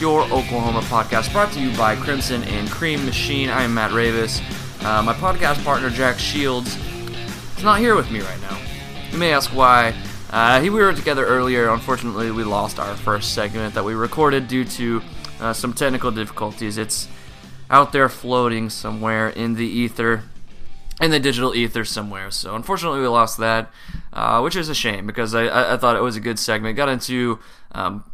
your Oklahoma podcast brought to you by Crimson and Cream Machine. I am Matt Ravis. Uh, my podcast partner, Jack Shields, is not here with me right now. You may ask why. Uh, we were together earlier. Unfortunately, we lost our first segment that we recorded due to uh, some technical difficulties. It's out there floating somewhere in the ether in the digital ether somewhere. So unfortunately, we lost that, uh, which is a shame because I, I, I, thought it was a good segment. Got into um,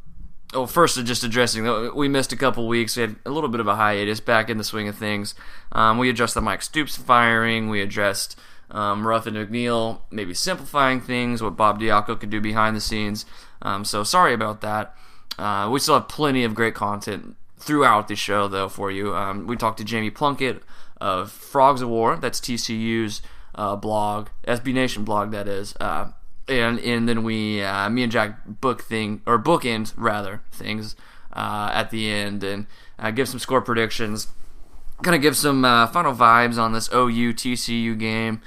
oh, first just addressing we missed a couple weeks. We had a little bit of a hiatus. Back in the swing of things, um, we addressed the Mike Stoops firing. We addressed um, Ruffin McNeill maybe simplifying things, what Bob Diaco could do behind the scenes. Um, so sorry about that. Uh, we still have plenty of great content throughout the show though for you. Um, we talked to Jamie Plunkett of Frogs O' War. That's TCU's uh, blog, SB Nation blog, that is. Uh, and and then we, uh, me and Jack book thing or bookend rather things uh, at the end and uh, give some score predictions. Kind of give some uh, final vibes on this OU TCU game.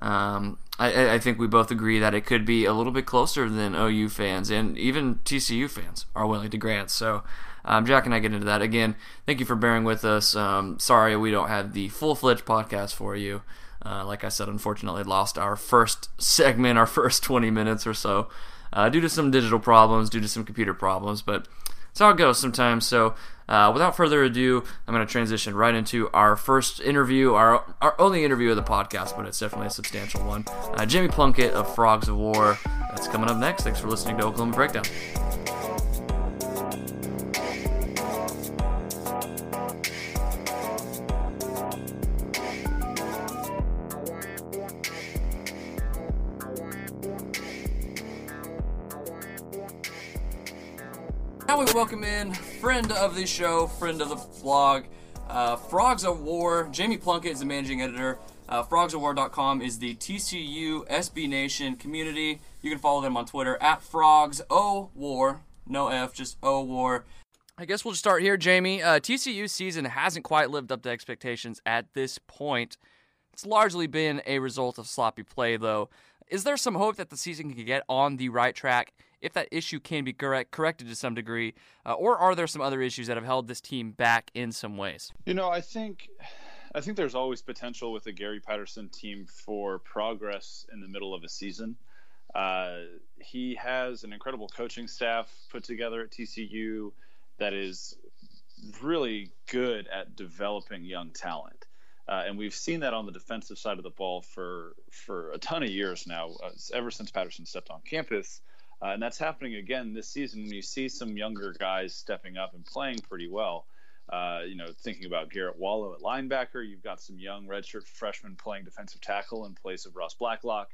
Um, I, I, think we both agree that it could be a little bit closer than OU fans and even TCU fans are willing to grant. So um, Jack and I get into that again. Thank you for bearing with us. Um, sorry we don't have the full fledged podcast for you. Uh, like I said, unfortunately, lost our first segment, our first 20 minutes or so, uh, due to some digital problems, due to some computer problems. But it's how it goes sometimes. So, uh, without further ado, I'm going to transition right into our first interview, our, our only interview of the podcast, but it's definitely a substantial one. Uh, Jamie Plunkett of Frogs O' War. That's coming up next. Thanks for listening to Oklahoma Breakdown. Now we welcome in friend of the show, friend of the vlog, uh, Frogs O' War. Jamie Plunkett is the managing editor. Uh, FrogsOfWar.com is the TCU SB Nation community. You can follow them on Twitter at Frogs O War. No F, just O War. I guess we'll just start here, Jamie. Uh, TCU season hasn't quite lived up to expectations at this point. It's largely been a result of sloppy play, though. Is there some hope that the season can get on the right track if that issue can be correct, corrected to some degree, uh, or are there some other issues that have held this team back in some ways? You know, I think. I think there's always potential with a Gary Patterson team for progress in the middle of a season. Uh, he has an incredible coaching staff put together at TCU that is really good at developing young talent. Uh, and we've seen that on the defensive side of the ball for for a ton of years now, uh, ever since Patterson stepped on campus. Uh, and that's happening again this season when you see some younger guys stepping up and playing pretty well. Uh, you know, thinking about Garrett Wallow at linebacker, you've got some young redshirt freshmen playing defensive tackle in place of Ross Blacklock.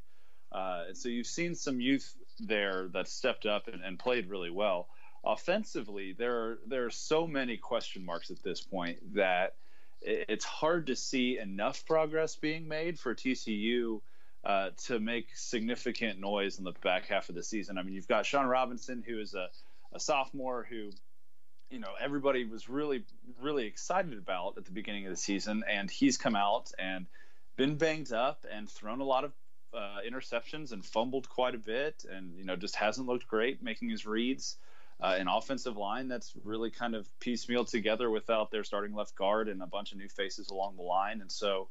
Uh, and so you've seen some youth there that stepped up and, and played really well. Offensively, there are there are so many question marks at this point that it's hard to see enough progress being made for TCU uh, to make significant noise in the back half of the season. I mean, you've got Shawn Robinson, who is a, a sophomore who, you know, everybody was really, really excited about at the beginning of the season, and he's come out and been banged up and thrown a lot of uh, interceptions and fumbled quite a bit, and you know, just hasn't looked great making his reads. Uh, an offensive line that's really kind of piecemeal together without their starting left guard and a bunch of new faces along the line, and so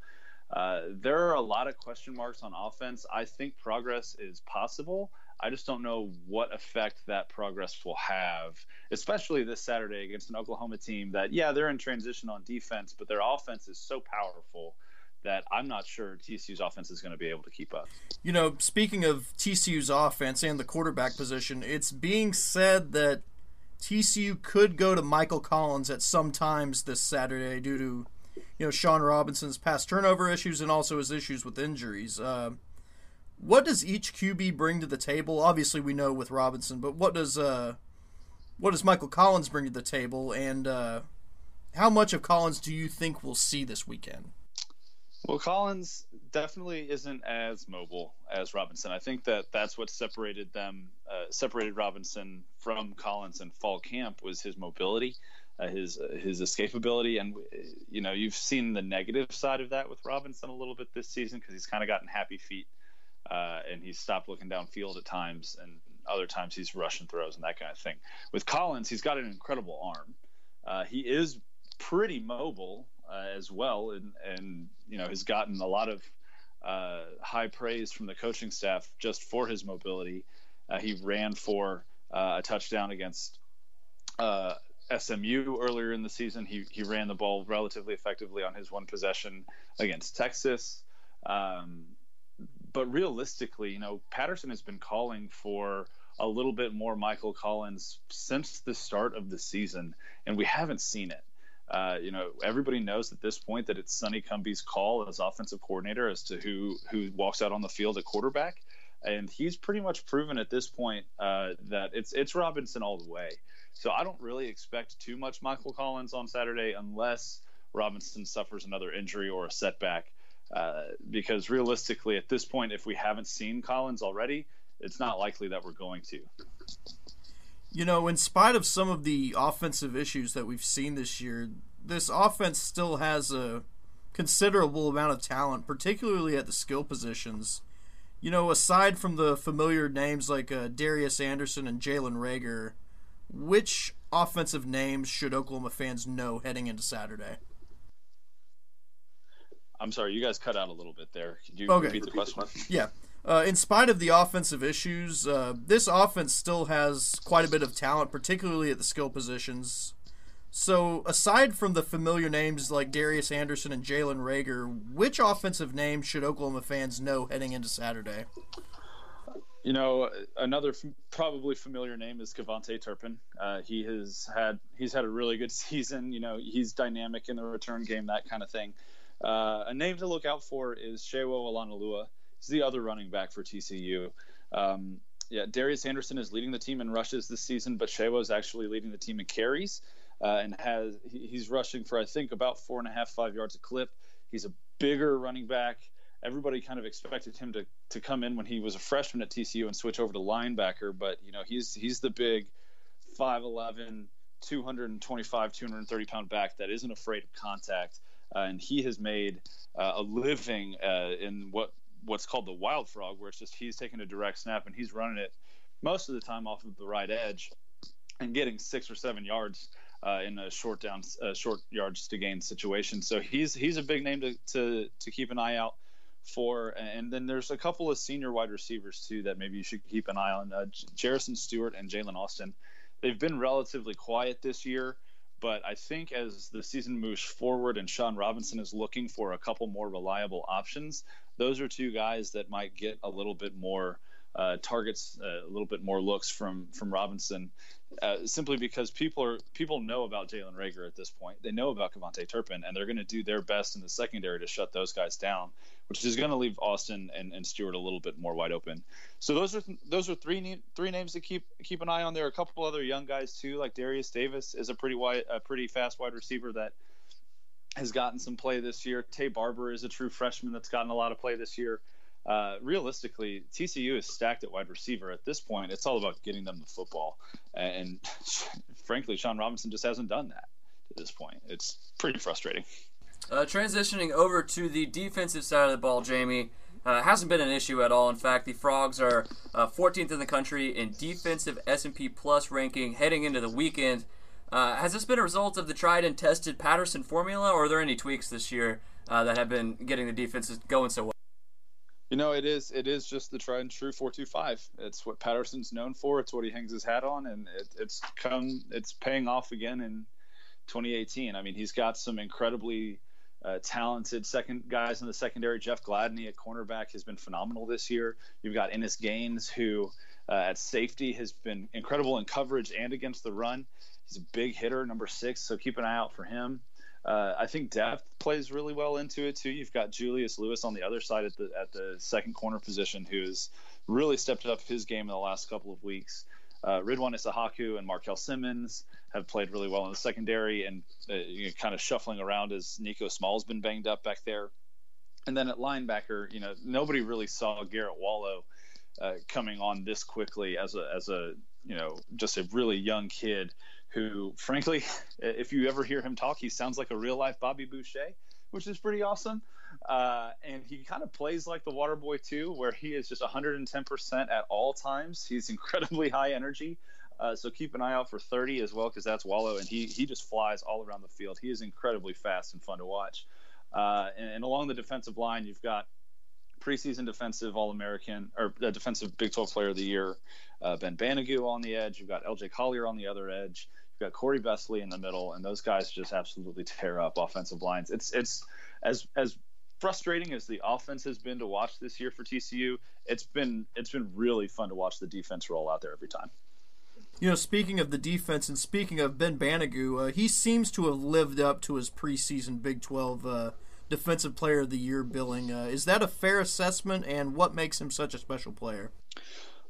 uh, there are a lot of question marks on offense. I think progress is possible. I just don't know what effect that progress will have, especially this Saturday against an Oklahoma team that, yeah, they're in transition on defense, but their offense is so powerful that I'm not sure TCU's offense is going to be able to keep up. You know, speaking of TCU's offense and the quarterback position, it's being said that TCU could go to Michael Collins at some times this Saturday due to, you know, Shawn Robinson's past turnover issues and also his issues with injuries. Uh, what does each QB bring to the table? Obviously, we know with Robinson, but what does uh, what does Michael Collins bring to the table, and uh, how much of Collins do you think we'll see this weekend? Well, Collins definitely isn't as mobile as Robinson. I think that that's what separated them, uh, separated Robinson from Collins in fall camp was his mobility, uh, his uh, his escapability, and you know you've seen the negative side of that with Robinson a little bit this season because he's kind of gotten happy feet uh, and he's stopped looking downfield at times, and other times he's rushing throws and that kind of thing. With Collins, he's got an incredible arm. Uh, he is pretty mobile uh, as well, and and you know has gotten a lot of uh, high praise from the coaching staff just for his mobility. Uh, he ran for uh, a touchdown against SMU earlier in the season. He he ran the ball relatively effectively on his one possession against Texas. Um, but realistically, you know, Patterson has been calling for a little bit more Michael Collins since the start of the season, and we haven't seen it. Uh, you know, everybody knows at this point that it's Sonny Cumbie's call as offensive coordinator as to who who walks out on the field at quarterback, and he's pretty much proven at this point uh, that it's it's Robinson all the way. So I don't really expect too much Michael Collins on Saturday unless Robinson suffers another injury or a setback. Uh, because realistically, at this point, if we haven't seen Collins already, it's not likely that we're going to. You know, in spite of some of the offensive issues that we've seen this year, this offense still has a considerable amount of talent, particularly at the skill positions. You know, aside from the familiar names like uh, Darius Anderson and Jalen Reagor, which offensive names should Oklahoma fans know heading into Saturday? I'm sorry, you guys cut out a little bit there. Could you okay. repeat the question? Yeah. Uh, in spite of the offensive issues, uh, this offense still has quite a bit of talent, particularly at the skill positions. So, aside from the familiar names like Darius Anderson and Jalen Reagor, which offensive names should Oklahoma fans know heading into Saturday? You know, another f- probably familiar name is KaVontae Turpin. Uh, he has had he's had a really good season. You know, he's dynamic in the return game, that kind of thing. Uh, a name to look out for is Sewo Olonilua. He's the other running back for TCU. Um, yeah, Darius Anderson is leading the team in rushes this season, but Sewo is actually leading the team in carries uh, and has he's rushing for I think about four and a half five yards a clip. He's a bigger running back. Everybody kind of expected him to, to come in when he was a freshman at TCU and switch over to linebacker, but you know he's he's the big 5'11", 225, 230 pound back that isn't afraid of contact uh, and he has made uh, a living uh, in what what's called the wild frog, where it's just he's taking a direct snap and he's running it most of the time off of the right edge and getting six or seven yards uh, in a short down, uh, short yards to gain situation. So he's he's a big name to, to to keep an eye out for. And then there's a couple of senior wide receivers too that maybe you should keep an eye on. Uh, Jerrison Stewart and Jalen Austin. They've been relatively quiet this year. But I think as the season moves forward and Shawn Robinson is looking for a couple more reliable options, those are two guys that might get a little bit more uh, targets, uh, a little bit more looks from from Robinson, uh, simply because people are people know about Jalen Reagor at this point. They know about KaVontae Turpin, and they're going to do their best in the secondary to shut those guys down, which is going to leave Austin and, and Stewart a little bit more wide open. So those are those are three three names to keep keep an eye on. There are a couple other young guys too, like Darius Davis is a pretty wide, a pretty fast wide receiver that has gotten some play this year. Taye Barber is a true freshman that's gotten a lot of play this year uh, realistically, TCU is stacked at wide receiver. At this point, it's all about getting them the football. And frankly, Shawn Robinson just hasn't done that to this point. It's pretty frustrating. Uh, transitioning over to the defensive side of the ball, Jamie. Uh, hasn't been an issue at all. In fact, the Frogs are uh, 14th in the country in defensive S&P Plus ranking heading into the weekend. Uh, has this been a result of the tried and tested Patterson formula, or are there any tweaks this year uh, that have been getting the defenses going so well? You know, it is it is just the tried and true four two five. It's what Patterson's known for. It's what he hangs his hat on, and it, it's come it's paying off again in 2018. I mean, he's got some incredibly uh, talented second guys in the secondary. Jeff Gladney at cornerback has been phenomenal this year. You've got Innis Gaines, who uh, at safety has been incredible in coverage and against the run. He's a big hitter, number six, so keep an eye out for him. Uh, I think depth plays really well into it too. You've got Julius Lewis on the other side at the at the second corner position, who's really stepped up his game in the last couple of weeks. Uh, Ridwan Isahaku and Markel Simmons have played really well in the secondary, and uh, you know, kind of shuffling around as Niko Small's been banged up back there. And then at linebacker, you know, nobody really saw Garrett Wallow uh, coming on this quickly as a as a you know just a really young kid who, frankly, if you ever hear him talk, he sounds like a real life Bobby Boucher, which is pretty awesome. Uh, and he kind of plays like the Water Boy too, where he is just 110% at all times. He's incredibly high energy. Uh, so keep an eye out for 30 as well, because that's Wallow, and he he just flies all around the field. He is incredibly fast and fun to watch. Uh, and, and, along the defensive line, you've got preseason defensive All American or uh, defensive Big 12 Player of the Year, uh, Ben Banogu on the edge. You've got LJ Collier on the other edge. You've got Corey Bethley in the middle, and those guys just absolutely tear up offensive lines. It's it's as as frustrating as the offense has been to watch this year for TCU. It's been it's been really fun to watch the defense roll out there every time. You know, speaking of the defense and speaking of Ben Banogu, uh, he seems to have lived up to his preseason Big 12 uh, Defensive Player of the Year billing. Uh, is that a fair assessment, and what makes him such a special player?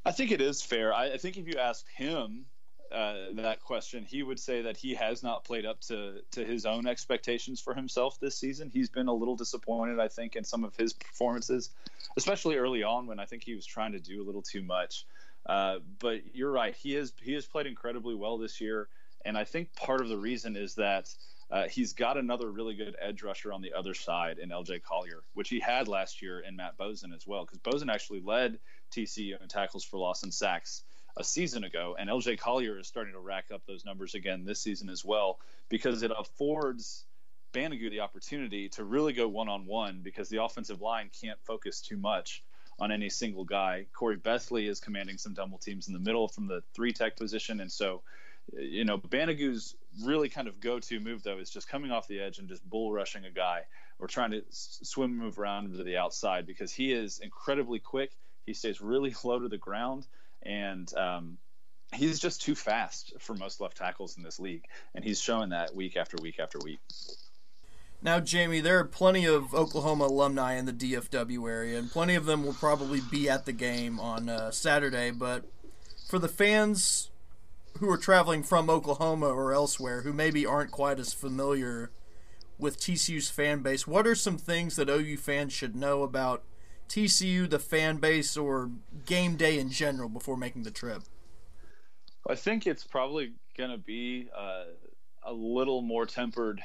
I think it is fair. I, I think if you asked him uh, that question, he would say that he has not played up to, to his own expectations for himself this season. He's been a little disappointed, I think, in some of his performances, especially early on when I think he was trying to do a little too much. Uh, but you're right; he has he has played incredibly well this year, and I think part of the reason is that uh, he's got another really good edge rusher on the other side in LJ Collier, which he had last year in Mat Boesen as well, because Boesen actually led TCU in tackles for loss and sacks a season ago, and LJ Collier is starting to rack up those numbers again this season as well, because it affords Banogu the opportunity to really go one on one because the offensive line can't focus too much on any single guy. Corey Bethley is commanding some double teams in the middle from the three tech position, and so you know, Banogu's really kind of go-to move though is just coming off the edge and just bull rushing a guy or trying to swim move around to the outside because he is incredibly quick. He stays really low to the ground and um, he's just too fast for most left tackles in this league, and he's showing that week after week after week. Now, Jamie, there are plenty of Oklahoma alumni in the DFW area, and plenty of them will probably be at the game on uh, Saturday. But for the fans who are traveling from Oklahoma or elsewhere who maybe aren't quite as familiar with TCU's fan base, what are some things that OU fans should know about TCU, the fan base, or game day in general before making the trip? I think it's probably going to be uh, a little more tempered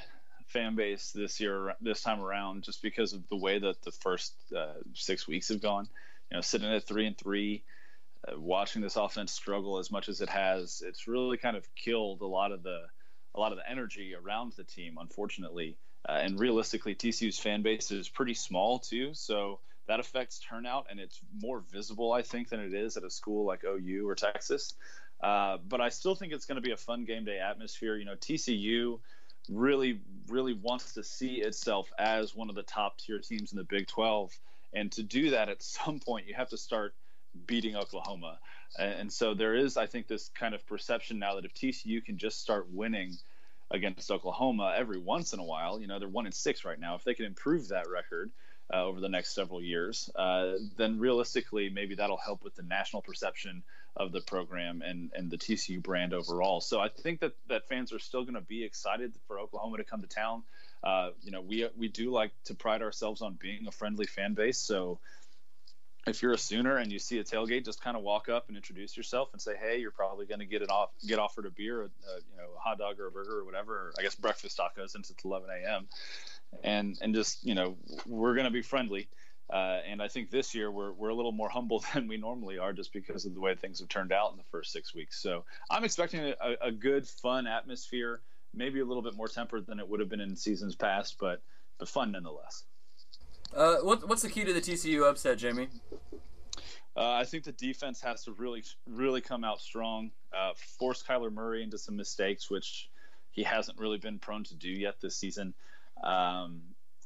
fan base this year, this time around, just because of the way that the first uh, six weeks have gone. You know, sitting at three and three, uh, watching this offense struggle as much as it has, it's really kind of killed a lot of the a lot of the energy around the team, unfortunately. Uh, and realistically, TCU's fan base is pretty small too, so that affects turnout, and it's more visible, I think, than it is at a school like OU or Texas. Uh, but I still think it's going to be a fun game day atmosphere. You know, TCU really, really wants to see itself as one of the top tier teams in the Big 12. And to do that, at some point, you have to start beating Oklahoma. And so there is, I think, this kind of perception now that if TCU can just start winning against Oklahoma every once in a while, you know, they're one and six right now. If they can improve that record uh, over the next several years, uh, then realistically, maybe that'll help with the national perception of the program and, and the TCU brand overall. So I think that, that fans are still going to be excited for Oklahoma to come to town. Uh, you know, we we do like to pride ourselves on being a friendly fan base. So if you're a Sooner and you see a tailgate, just kind of walk up and introduce yourself and say, "Hey, you're probably going to get an off, get offered a beer, a, a, you know, a hot dog or a burger or whatever. Or I guess breakfast tacos since it's 11 a.m. And and just you know, we're going to be friendly. Uh, and I think this year we're we're a little more humble than we normally are, just because of the way things have turned out in the first six weeks. So I'm expecting a, a good, fun atmosphere, maybe a little bit more tempered than it would have been in seasons past, but but fun nonetheless. Uh, what, what's the key to the TCU upset, Jamie? Uh, I think the defense has to really, really come out strong, uh, force Kyler Murray into some mistakes, which he hasn't really been prone to do yet this season. Um,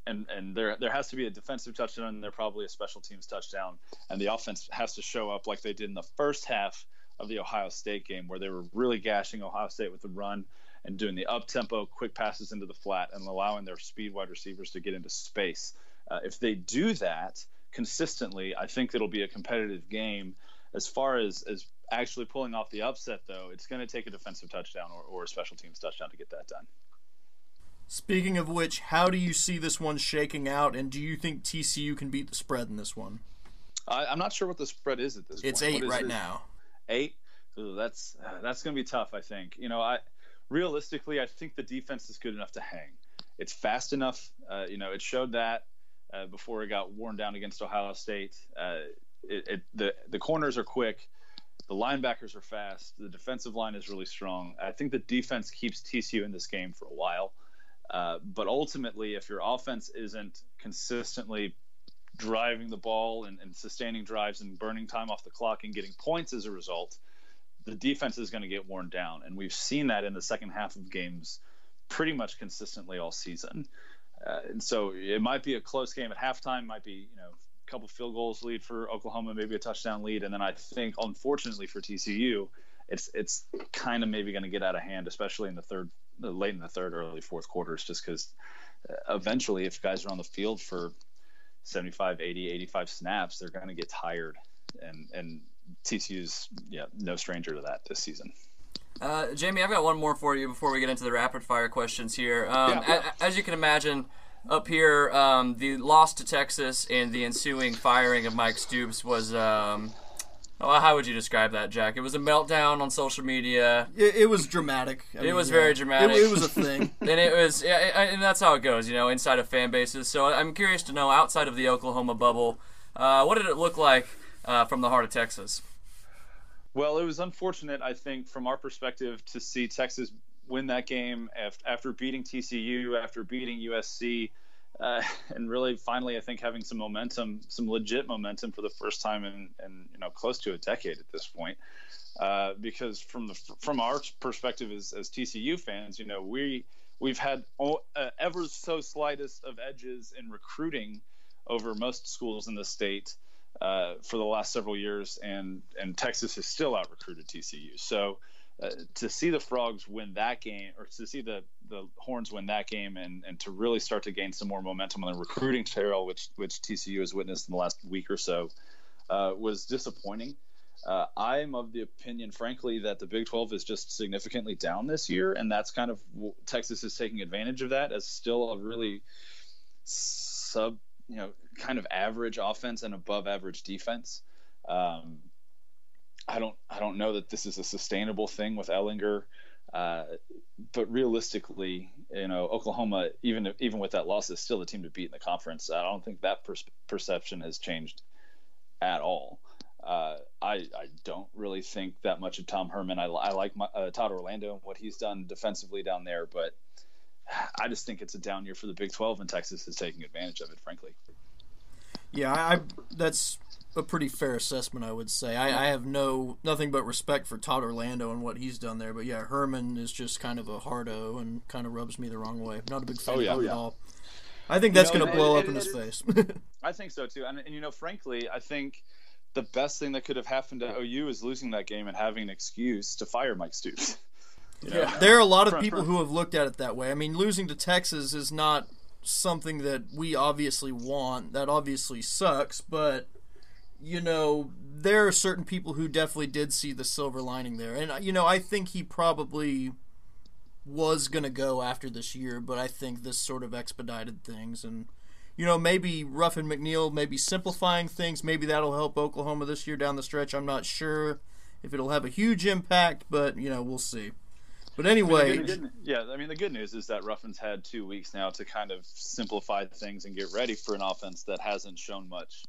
and and there there has to be a defensive touchdown and there probably a special teams touchdown, and the offense has to show up like they did in the first half of the Ohio State game, where they were really gashing Ohio State with the run and doing the up tempo quick passes into the flat and allowing their speed wide receivers to get into space. Uh, if they do that consistently, I think it'll be a competitive game. As far as as actually pulling off the upset, though, it's going to take a defensive touchdown or, or a special teams touchdown to get that done. Speaking of which, how do you see this one shaking out, and do you think TCU can beat the spread in this one? I, am not sure what the spread is at this it's point. It's eight right it? now. Eight. Ooh, that's uh, that's going to be tough. I think. You know, I realistically, I think the defense is good enough to hang. It's fast enough. Uh, you know, it showed that uh, before it got worn down against Ohio State. Uh, it, it, the the corners are quick. The linebackers are fast. The defensive line is really strong. I think the defense keeps TCU in this game for a while. Uh, but ultimately, if your offense isn't consistently driving the ball and, and, sustaining drives and burning time off the clock and getting points as a result, the defense is going to get worn down. And we've seen that in the second half of games pretty much consistently all season. Uh, and so it might be a close game at halftime, might be, you know, a couple field goals lead for Oklahoma, maybe a touchdown lead. And then I think, unfortunately for TCU, it's it's kind of maybe going to get out of hand, especially in the third late in the third, early fourth quarters, just because uh, eventually, if guys are on the field for 75, 80, 85 snaps, they're going to get tired. And, and TCU's yeah, no stranger to that this season. Uh, Jamie, I've got one more for you before we get into the rapid fire questions here. Um, yeah, yeah. As you can imagine, up here, um, the loss to Texas and the ensuing firing of Mike Stoops was um, well, how would you describe that, Jack? It was a meltdown on social media. It, it was dramatic. I it mean, was yeah. very dramatic. It, it, was a thing, and it was, yeah, and that's how it goes, you know, inside of fan bases. So I'm curious to know, outside of the Oklahoma bubble, uh, what did it look like uh, from the heart of Texas? Well, it was unfortunate, I think, from our perspective, to see Texas win that game after beating TCU, after beating USC uh, and really finally, I think having some momentum, some legit momentum for the first time in, in you know close to a decade at this point. Uh, because from the from our perspective as, as TCU fans, you know we we've had uh, ever so slightest of edges in recruiting over most schools in the state uh, for the last several years, and and Texas has still out recruited TCU. So uh, to see the Frogs win that game, or to see the the Horns win that game, and, and to really start to gain some more momentum on the recruiting trail, which which TCU has witnessed in the last week or so, uh, was disappointing. Uh, I'm of the opinion, frankly, that the Big 12 is just significantly down this year, and that's kind of Texas is taking advantage of that as still a really sub, you know, kind of average offense and above average defense. Um, I don't I don't know that this is a sustainable thing with Ehlinger. Uh, but realistically, you know, Oklahoma, even even with that loss, is still the team to beat in the conference. I don't think that per- perception has changed at all. Uh, I I don't really think that much of Tom Herman. I, I like my, uh, Todd Orlando and what he's done defensively down there, but I just think it's a down year for the Big 12, and Texas is taking advantage of it, frankly. Yeah, I that's a pretty fair assessment, I would say. I, I, have no nothing but respect for Todd Orlando and what he's done there, but yeah, Herman is just kind of a hardo and kind of rubs me the wrong way. Not a big fan oh, yeah, of him oh, yeah. at all. I think that's going to blow up in his face. I think so too, and, and you know, frankly, I think the best thing that could have happened to OU is losing that game and having an excuse to fire Mike Stoops. You know? Yeah, there are a lot of people who have looked at it that way. I mean, losing to Texas is not something that we obviously want. That obviously sucks, but you know, there are certain people who definitely did see the silver lining there. And, you know, I think he probably was going to go after this year, but I think this sort of expedited things. And, you know, maybe Ruffin McNeill, maybe simplifying things. Maybe that'll help Oklahoma this year down the stretch. I'm not sure if it'll have a huge impact, but, you know, we'll see. But anyway, I mean, good, yeah, I mean the good news is that Ruffin's had two weeks now to kind of simplify things and get ready for an offense that hasn't shown much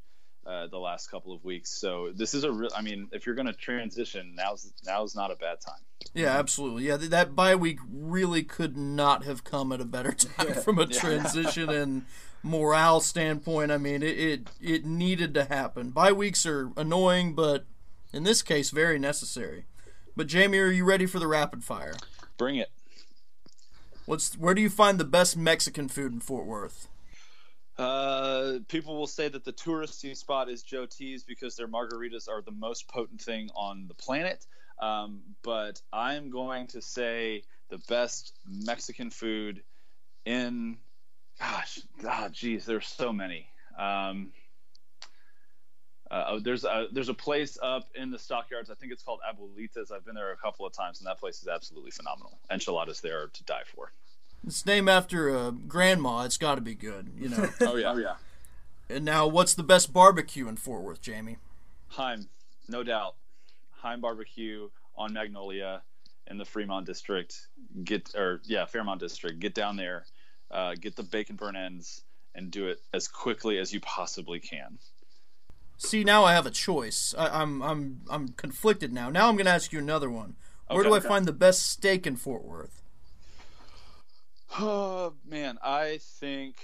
uh, the last couple of weeks. So this is a real. I mean, if you're going to transition, now's now's not a bad time. Yeah, absolutely. Yeah, that bye week really could not have come at a better time from a transition and morale standpoint. I mean, it, it it needed to happen. Bye weeks are annoying, but in this case, very necessary. But Jamie, are you ready for the rapid fire? Bring it. What's where do you find the best Mexican food in Fort Worth? Uh, people will say that the touristy spot is Joe T's because their margaritas are the most potent thing on the planet. Um, but I'm going to say the best Mexican food in, gosh, God, geez, there's so many. Um, uh, there's a there's a place up in the stockyards. I think it's called Abuelitas. I've been there a couple of times, and that place is absolutely phenomenal. Enchiladas there to die for. It's named after a grandma. It's got to be good, you know. oh yeah, oh yeah. And now, what's the best barbecue in Fort Worth, Jamie? Heim, no doubt. Heim Barbecue on Magnolia in the Fremont district. Get or yeah, Fairmont district. Get down there, uh, get the bacon burn ends, and do it as quickly as you possibly can. See, now I have a choice. I, am I'm, I'm I'm conflicted now. Now I'm going to ask you another one. Where okay, do I okay. find the best steak in Fort Worth? Oh man, I think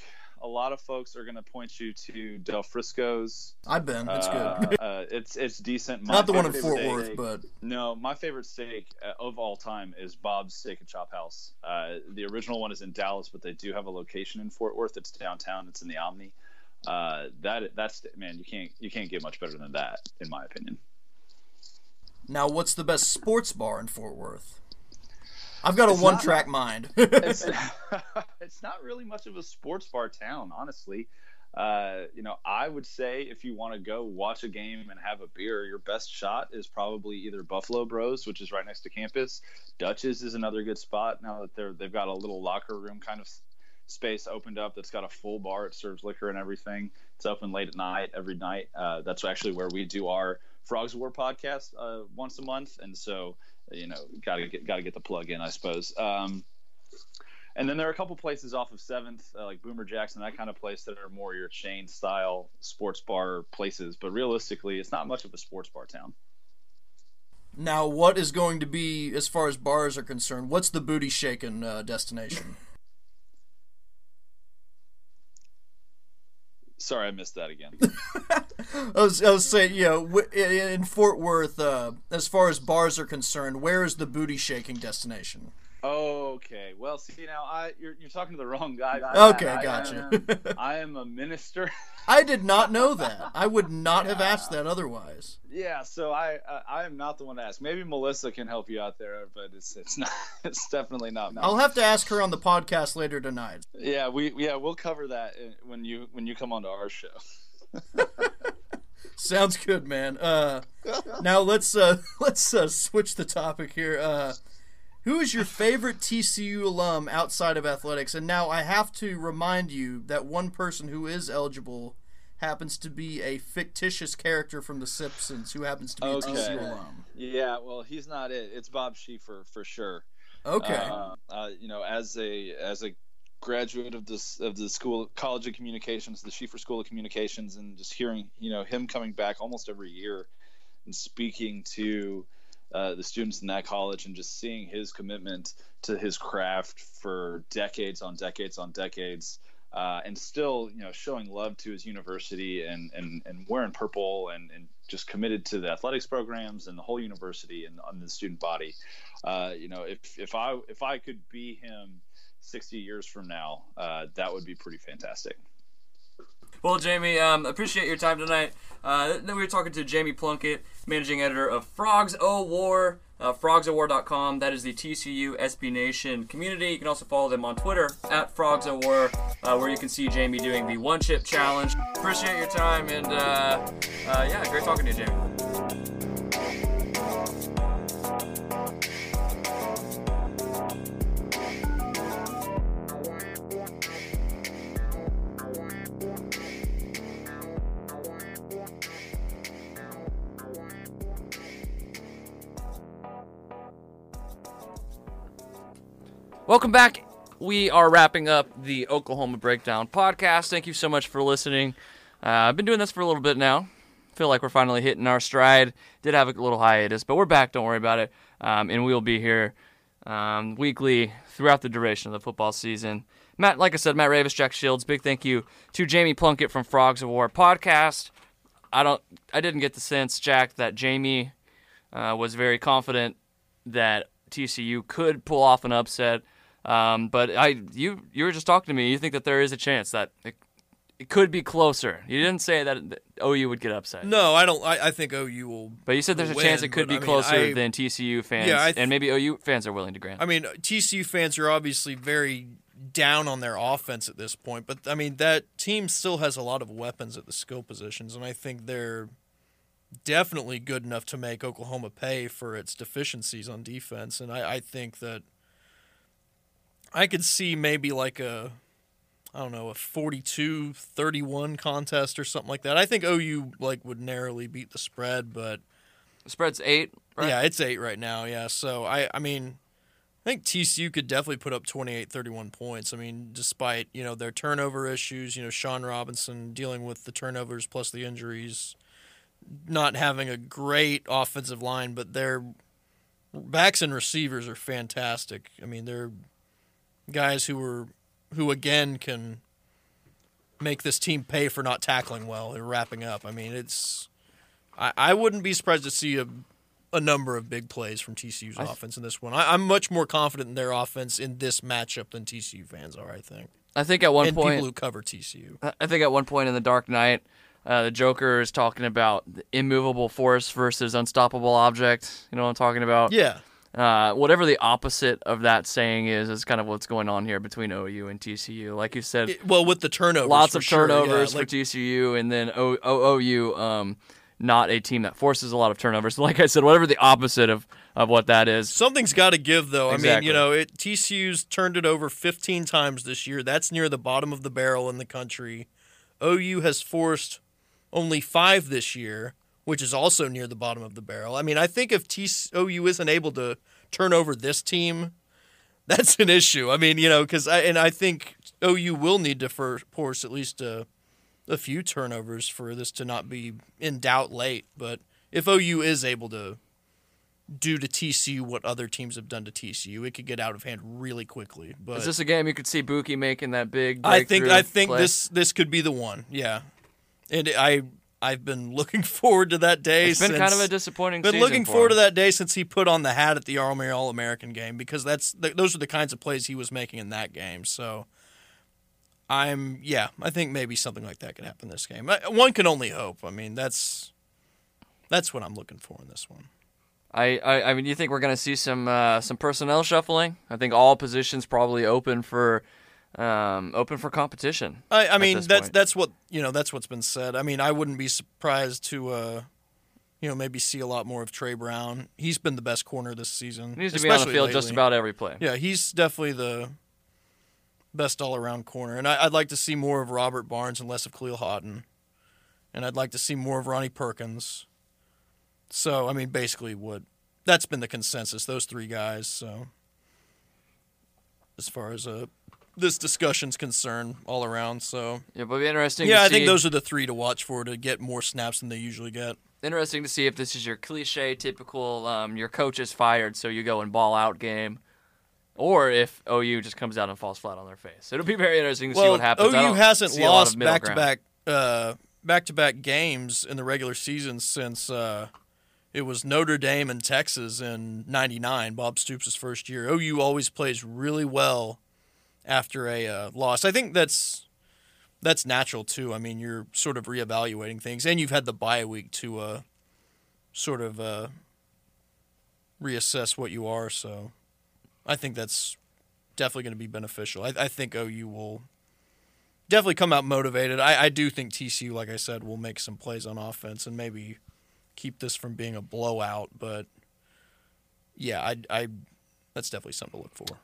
a lot of folks are going to point you to Del Frisco's. I've been. It's uh, good. uh, it's it's decent. My Not the one in Fort steak, Worth, but no, my favorite steak uh, of all time is Bob's Steak and Chop House. Uh, the original one is in Dallas, but they do have a location in Fort Worth. It's downtown. It's in the Omni. Uh, that that's man, you can't you can't get much better than that, in my opinion. Now, what's the best sports bar in Fort Worth? I've got a one track mind. it's, it's, not really much of a sports bar town, honestly. Uh, you know, I would say if you want to go watch a game and have a beer, your best shot is probably either Buffalo Bros, which is right next to campus. Dutch's is another good spot now that they're they've got a little locker room kind of space opened up that's got a full bar. It serves liquor and everything. It's open late at night every night. Uh, that's actually where we do our Frogs War podcast uh, once a month, and so you know, got to get got to get the plug in, I suppose. Um, and then there are a couple places off of Seventh, uh, like Boomer Jackson, that kind of place that are more your chain style sports bar places. But realistically, it's not much of a sports bar town. Now, what is going to be, as far as bars are concerned, what's the booty shaking uh, destination? Sorry, I missed that again. I was I was saying, you know, in Fort Worth, uh, as far as bars are concerned, where is the booty shaking destination? Okay. Well, see now, I you're, you're talking to the wrong guy. Okay, I, gotcha. I am, I am a minister. I did not know that. I would not yeah. have asked that otherwise. Yeah, so I I am not the one to ask. Maybe Melissa can help you out there, but it's it's not it's definitely not. Me. I'll have to ask her on the podcast later tonight. Yeah, we yeah we'll cover that when you when you come onto our show. Sounds good, man. Uh, now let's uh, let's uh, switch the topic here. Uh, who is your favorite TCU alum outside of athletics? And now I have to remind you that one person who is eligible happens to be a fictitious character from The Simpsons who happens to be okay. a TCU alum. Yeah, well, he's not it. It's Bob Schieffer for sure. Okay. Uh, uh, you know, as a as a graduate of this of the school college of communications, the Schieffer School of Communications, and just hearing you know him coming back almost every year and speaking to uh, the students in that college and just seeing his commitment to his craft for decades on decades on decades. Uh, and still, you know, showing love to his university and, and, and wearing purple and, and just committed to the athletics programs and the whole university and on the student body. Uh, you know, if, if I if I could be him 60 years from now, uh, that would be pretty fantastic. Well, Jamie, um, appreciate your time tonight. Uh, then we were talking to Jamie Plunkett, managing editor of Frogs O War, uh, frogsowar.com. That is the TCU SB Nation community. You can also follow them on Twitter at Frogs O War, uh, where you can see Jamie doing the one chip challenge. Appreciate your time, and uh, uh, yeah, great talking to you, Jamie. Welcome back. We are wrapping up the Oklahoma Breakdown podcast. Thank you so much for listening. Uh, I've been doing this for a little bit now. Feel like we're finally hitting our stride. Did have a little hiatus, but we're back. Don't worry about it. Um, and we'll be here um, weekly throughout the duration of the football season. Matt, like I said, Matt Ravis, Jack Shields. Big thank you to Jamie Plunkett from Frogs O' War podcast. I don't, I didn't get the sense, Jack, that Jamie uh, was very confident that TCU could pull off an upset. Um, but I, you, you were just talking to me. You think that there is a chance that it, it could be closer. You didn't say that OU would get upset. No, I don't. I, I think OU will. But you said there's a win, chance it could be I mean, closer I- than TCU fans, Yeah, th- and maybe OU fans are willing to grant. I mean, TCU fans are obviously very down on their offense at this point, but I mean that team still has a lot of weapons at the skill positions, and I think they're definitely good enough to make Oklahoma pay for its deficiencies on defense. And I, I think that I could see maybe like a I don't know, a 42-31 contest or something like that. I think OU like would narrowly beat the spread, but the spread's eight. Right? yeah, it's eight right now. Yeah, so I, I mean, I think TCU could definitely put up 28, 31 points. I mean, despite you know their turnover issues, you know Shawn Robinson dealing with the turnovers plus the injuries, not having a great offensive line, but their backs and receivers are fantastic. I mean, they're guys who are who again can make this team pay for not tackling well. They're wrapping up. I mean, it's I, I wouldn't be surprised to see a a number of big plays from TCU's offense in this one. I, I'm much more confident in their offense in this matchup than TCU fans are. I think, I think at one and point, people who cover TCU. I think at one point in the Dark Knight, uh, the Joker is talking about the immovable force versus unstoppable object. You know what I'm talking about? Yeah, Uh, whatever the opposite of that saying is, is kind of what's going on here between OU and TCU. Like you said, It- well, with the turnovers, lots of sure, yeah, turnovers like- for TCU, and then o- o- OU, um, not a team that forces a lot of turnovers. Like I said, whatever the opposite of, of what that is. Something's got to give, though. I mean, you know, it, TCU's turned it over 15 times this year. That's near the bottom of the barrel in the country. OU has forced only five this year, which is also near the bottom of the barrel. I mean, I think if TC, OU isn't able to turn over this team, that's an issue. I mean, you know, because I and I think OU will need to for, force at least a, a few turnovers for this to not be in doubt late. But if OU is able to do to TCU what other teams have done to TCU. It could get out of hand really quickly. But Is this a game you could see Bookie making that big? I think I think play? this this could be the one. Yeah, and I I've been looking forward to that day. It's been since, kind of a disappointing. Been looking for forward to that day since he put on the hat at the Army All American game because that's th- those are the kinds of plays he was making in that game. So. I'm yeah. I think maybe something like that could happen this game. One can only hope. I mean, that's that's what I'm looking for in this one. I, I, I mean, you think we're going to see some uh, some personnel shuffling? I think all positions probably open for um, open for competition. I, I mean that's point. that's what you know that's what's been said. I mean I wouldn't be surprised to uh, you know maybe see a lot more of Tre Brown. He's been the best corner this season. He needs to be on the field just about every play. Yeah, he's definitely the best all around corner, and I, I'd like to see more of Robert Barnes and less of Khalil Houghton, and I'd like to see more of Ronnie Perkins. So I mean basically what that's been the consensus. Those three guys. So as far as uh, this discussion's concerned, all around. So Yeah, but be interesting. yeah, I think those are the three to watch for to get more snaps than they usually get. interesting to see if this is your cliche, typical. Um, your coach is fired, so you go and ball out game, or if OU just comes out and falls flat on their face. It'll be very interesting to see what happens. OU hasn't see lost back to back uh, back to back games in the regular season since uh, it was Notre Dame and Texas in '99, Bob Stoops' first year. OU always plays really well after a uh, loss. I think that's that's natural too. I mean, you're sort of reevaluating things, and you've had the bye week to uh, sort of uh, reassess what you are. So, I think that's definitely going to be beneficial. I, I think OU will definitely come out motivated. I, I do think TCU, like I said, will make some plays on offense and maybe keep this from being a blowout. But yeah, I, I that's definitely something to look for.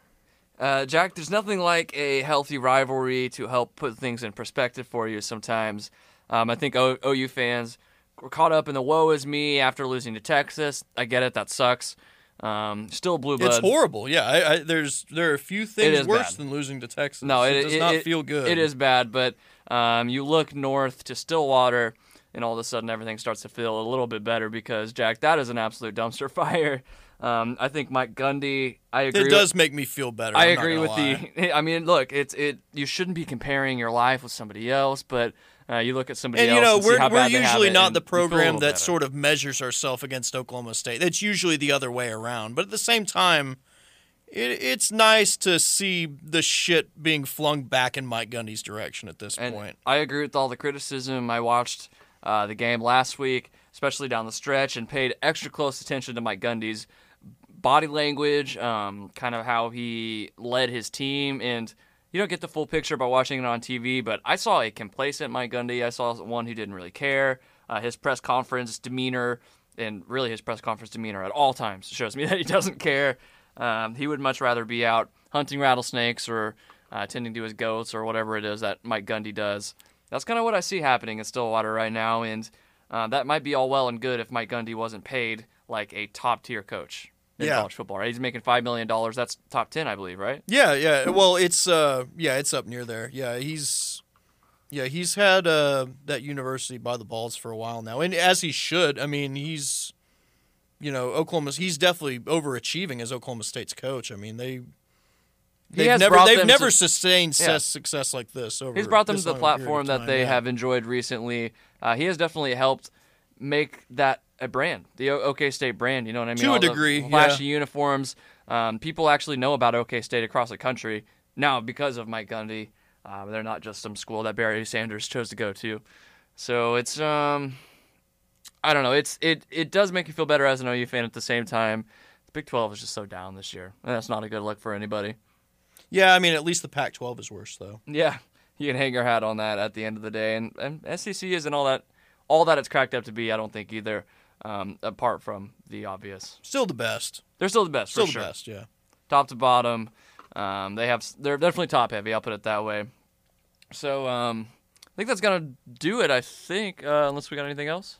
Uh, Jack, there's nothing like a healthy rivalry to help put things in perspective for you sometimes. Um, I think o- OU fans were caught up in the woe is me after losing to Texas. I get it, that sucks. Um, still blue blood. It's horrible. Yeah, I, I, there's there are a few things worse bad. than losing to Texas. No, it, it does it- not it- feel good. It is bad, but um, you look north to Stillwater, and all of a sudden everything starts to feel a little bit better because Jack, that is an absolute dumpster fire. Um, I think Mike Gundy. I agree. It with- does make me feel better. I I'm agree with lie. the. I mean, look, it's it. You shouldn't be comparing your life with somebody else, but uh, you look at somebody And else you know, and we're we're bad they have usually not the you feel a program that better. sort of measures ourselves against Oklahoma State. It's usually the other way around. But at the same time, it, it's nice to see the shit being flung back in Mike Gundy's direction at this And point. I agree with all the criticism. I watched uh, the game last week, especially down the stretch, and paid extra close attention to Mike Gundy's body language, um, kind of how he led his team. And you don't get the full picture by watching it on TV, but I saw a complacent Mike Gundy. I saw one who didn't really care. Uh, his press conference demeanor, and really his press conference demeanor at all times shows me that he doesn't care. Um, he would much rather be out hunting rattlesnakes or uh, tending to his goats or whatever it is that Mike Gundy does. That's kind of what I see happening in Stillwater right now, and uh, that might be all well and good if Mike Gundy wasn't paid like a top tier coach in Yeah. college football. Right? He's making five million dollars. That's top ten, I believe, right? Yeah, yeah. Well, it's uh, yeah, it's up near there. Yeah, he's, yeah, he's had uh that university by the balls for a while now, and as he should. I mean, he's, you know, Oklahoma. He's definitely overachieving as Oklahoma State's coach. I mean, they. They've never they've never to- sustained Yeah. success like this. Over He's brought them to the long a period of platform that they yeah. have enjoyed recently. Uh, he has definitely helped make that a brand, the OK State brand. You know what I mean? To a All the degree, flashy uniforms. Um, people actually know about OK State across the country now because of Mike Gundy. Uh, they're not just some school that Barry Sanders chose to go to. So it's um, I don't know. It's it it does make you feel better as an OU fan at the same time. The Big 12 is just so down this year, and that's not a good look for anybody. Yeah, I mean, at least the Pac-12 is worse though. Yeah, you can hang your hat on that at the end of the day, and, and SEC isn't all that all that it's cracked up to be. I don't think either. Um, apart from the obvious, Still the best. they're still the best Still for the sure, best. Yeah. top to bottom. Um, they have they're definitely top heavy. I'll put it that way. So um, I think that's gonna do it. I think uh, unless we got anything else.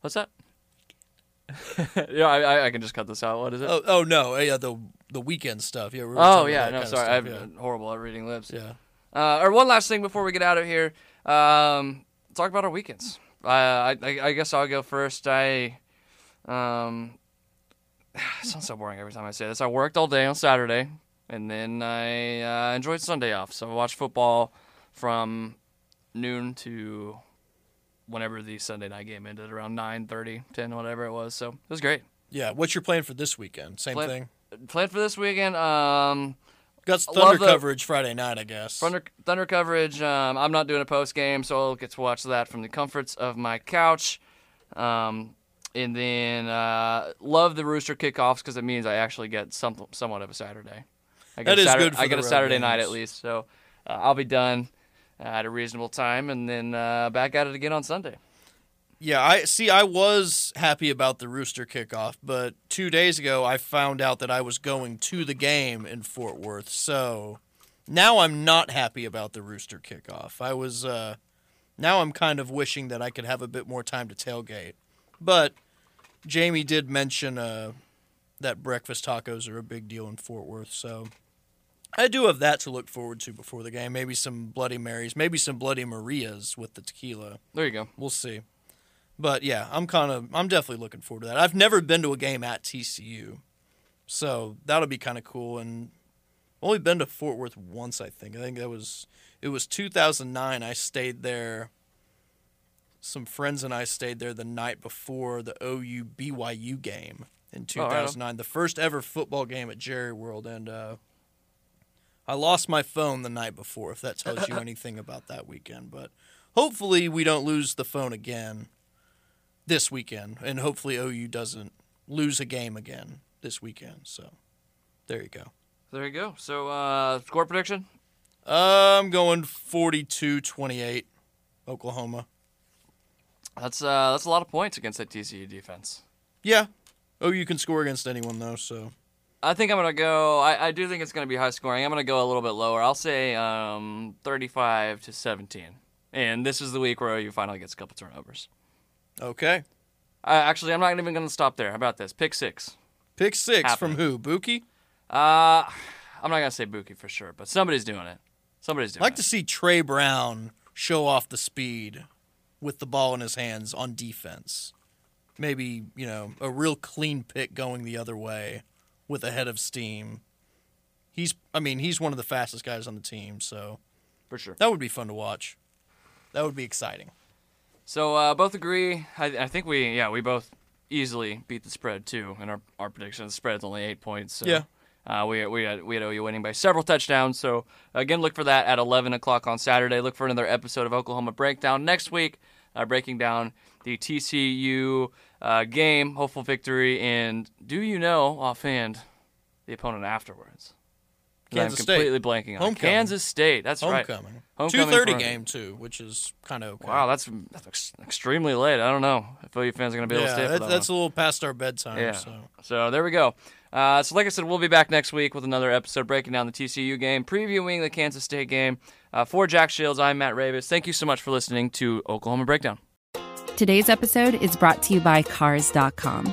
What's that? yeah, I, I- I can just cut this out. What is it? Oh, oh no, yeah, the the weekend stuff. Yeah. we Oh, yeah, no, sorry, I'm horrible at reading lips. yeah. Uh, or one last thing before we get out of here. Um, talk about our weekends. Uh, I, I, I guess I'll go first. I, um, it sounds so boring every time I say this. I worked all day on Saturday, and then I uh, enjoyed Sunday off. So I watched football from noon to whenever the Sunday night game ended, around 9.30, 10, whatever it was. So it was great. Yeah. What's your plan for this weekend? Same Plan- thing. Plan for this weekend. Um, Got some thunder the- coverage Friday night, I guess. Thunder, Thunder coverage. Um, I'm not doing a post game, so I'll get to watch that from the comforts of my couch. Um, and then uh, love the Rooster kickoffs because it means I actually get some, somewhat of a Saturday. I get That a is Saturday, good for I get a Saturday night at least, so uh, I'll be done at a reasonable time, and then uh, back at it again on Sunday. Yeah, I see. I was happy about the Rooster kickoff, but two days ago I found out that I was going to the game in Fort Worth. So now I'm not happy about the Rooster kickoff. I was uh, now I'm kind of wishing that I could have a bit more time to tailgate. But Jamie did mention uh, that breakfast tacos are a big deal in Fort Worth, so I do have that to look forward to before the game. Maybe some Bloody Marys, maybe some Bloody Marias with the tequila. There you go. We'll see. But yeah, I'm kind of I'm definitely looking forward to that. I've never been to a game at TCU, so that'll be kind of cool. And only been to Fort Worth once, I think. I think that was it was 2009. I stayed there. Some friends and I stayed there the night before the OU BYU game in Oh, right on. 2009, the first ever football game at Jerry World, and uh, I lost my phone the night before. If that tells you anything about that weekend, but hopefully we don't lose the phone again this weekend, and hopefully OU doesn't lose a game again this weekend. So there you go. There you go. So uh, score prediction. I'm going 42-28, Oklahoma. That's uh, that's a lot of points against that TCU defense. Yeah, OU can score against anyone though. So I think I'm gonna go. I, I do think it's gonna be high scoring. I'm gonna go a little bit lower. I'll say um, 35 to 17. And this is the week where you finally gets a couple turnovers. Okay, Uh, actually, I'm not even going to stop there. How about this? Pick six. Pick six from who? Bookie? Uh, I'm not going to say Bookie for sure, but somebody's doing it. Somebody's doing it. I'd like it. to see Tre Brown show off the speed with the ball in his hands on defense. Maybe, you know, a real clean pick going the other way with a head of steam. He's I mean, he's one of the fastest guys on the team, so for sure. that would be fun to watch. That would be exciting. So uh, both agree. I, I think we yeah we both easily beat the spread too in our our prediction. The spread's only eight points. So, Yeah. Uh, we we had we had OU winning by several touchdowns. So again, look for that at 11 o'clock on Saturday. Look for another episode of Oklahoma Breakdown next week, uh, breaking down the TCU uh, game, hopeful victory, and do you know offhand the opponent afterwards? 'Cause Kansas I'm State. completely blanking on. Homecoming. Kansas State. That's right. Homecoming. Homecoming Two thirty game too, which is kind of okay. Wow, that's, that's ex- extremely late. I don't know if OU fans are going to be able to stay for that, that that's one. a little past our bedtime. Yeah. So So there we go. Uh, so like I said, we'll be back next week with another episode breaking down the TCU game, previewing the Kansas State game. Uh, for Jack Shields, I'm Matt Ravis. Thank you so much for listening to Oklahoma Breakdown. Today's episode is brought to you by Cars.com.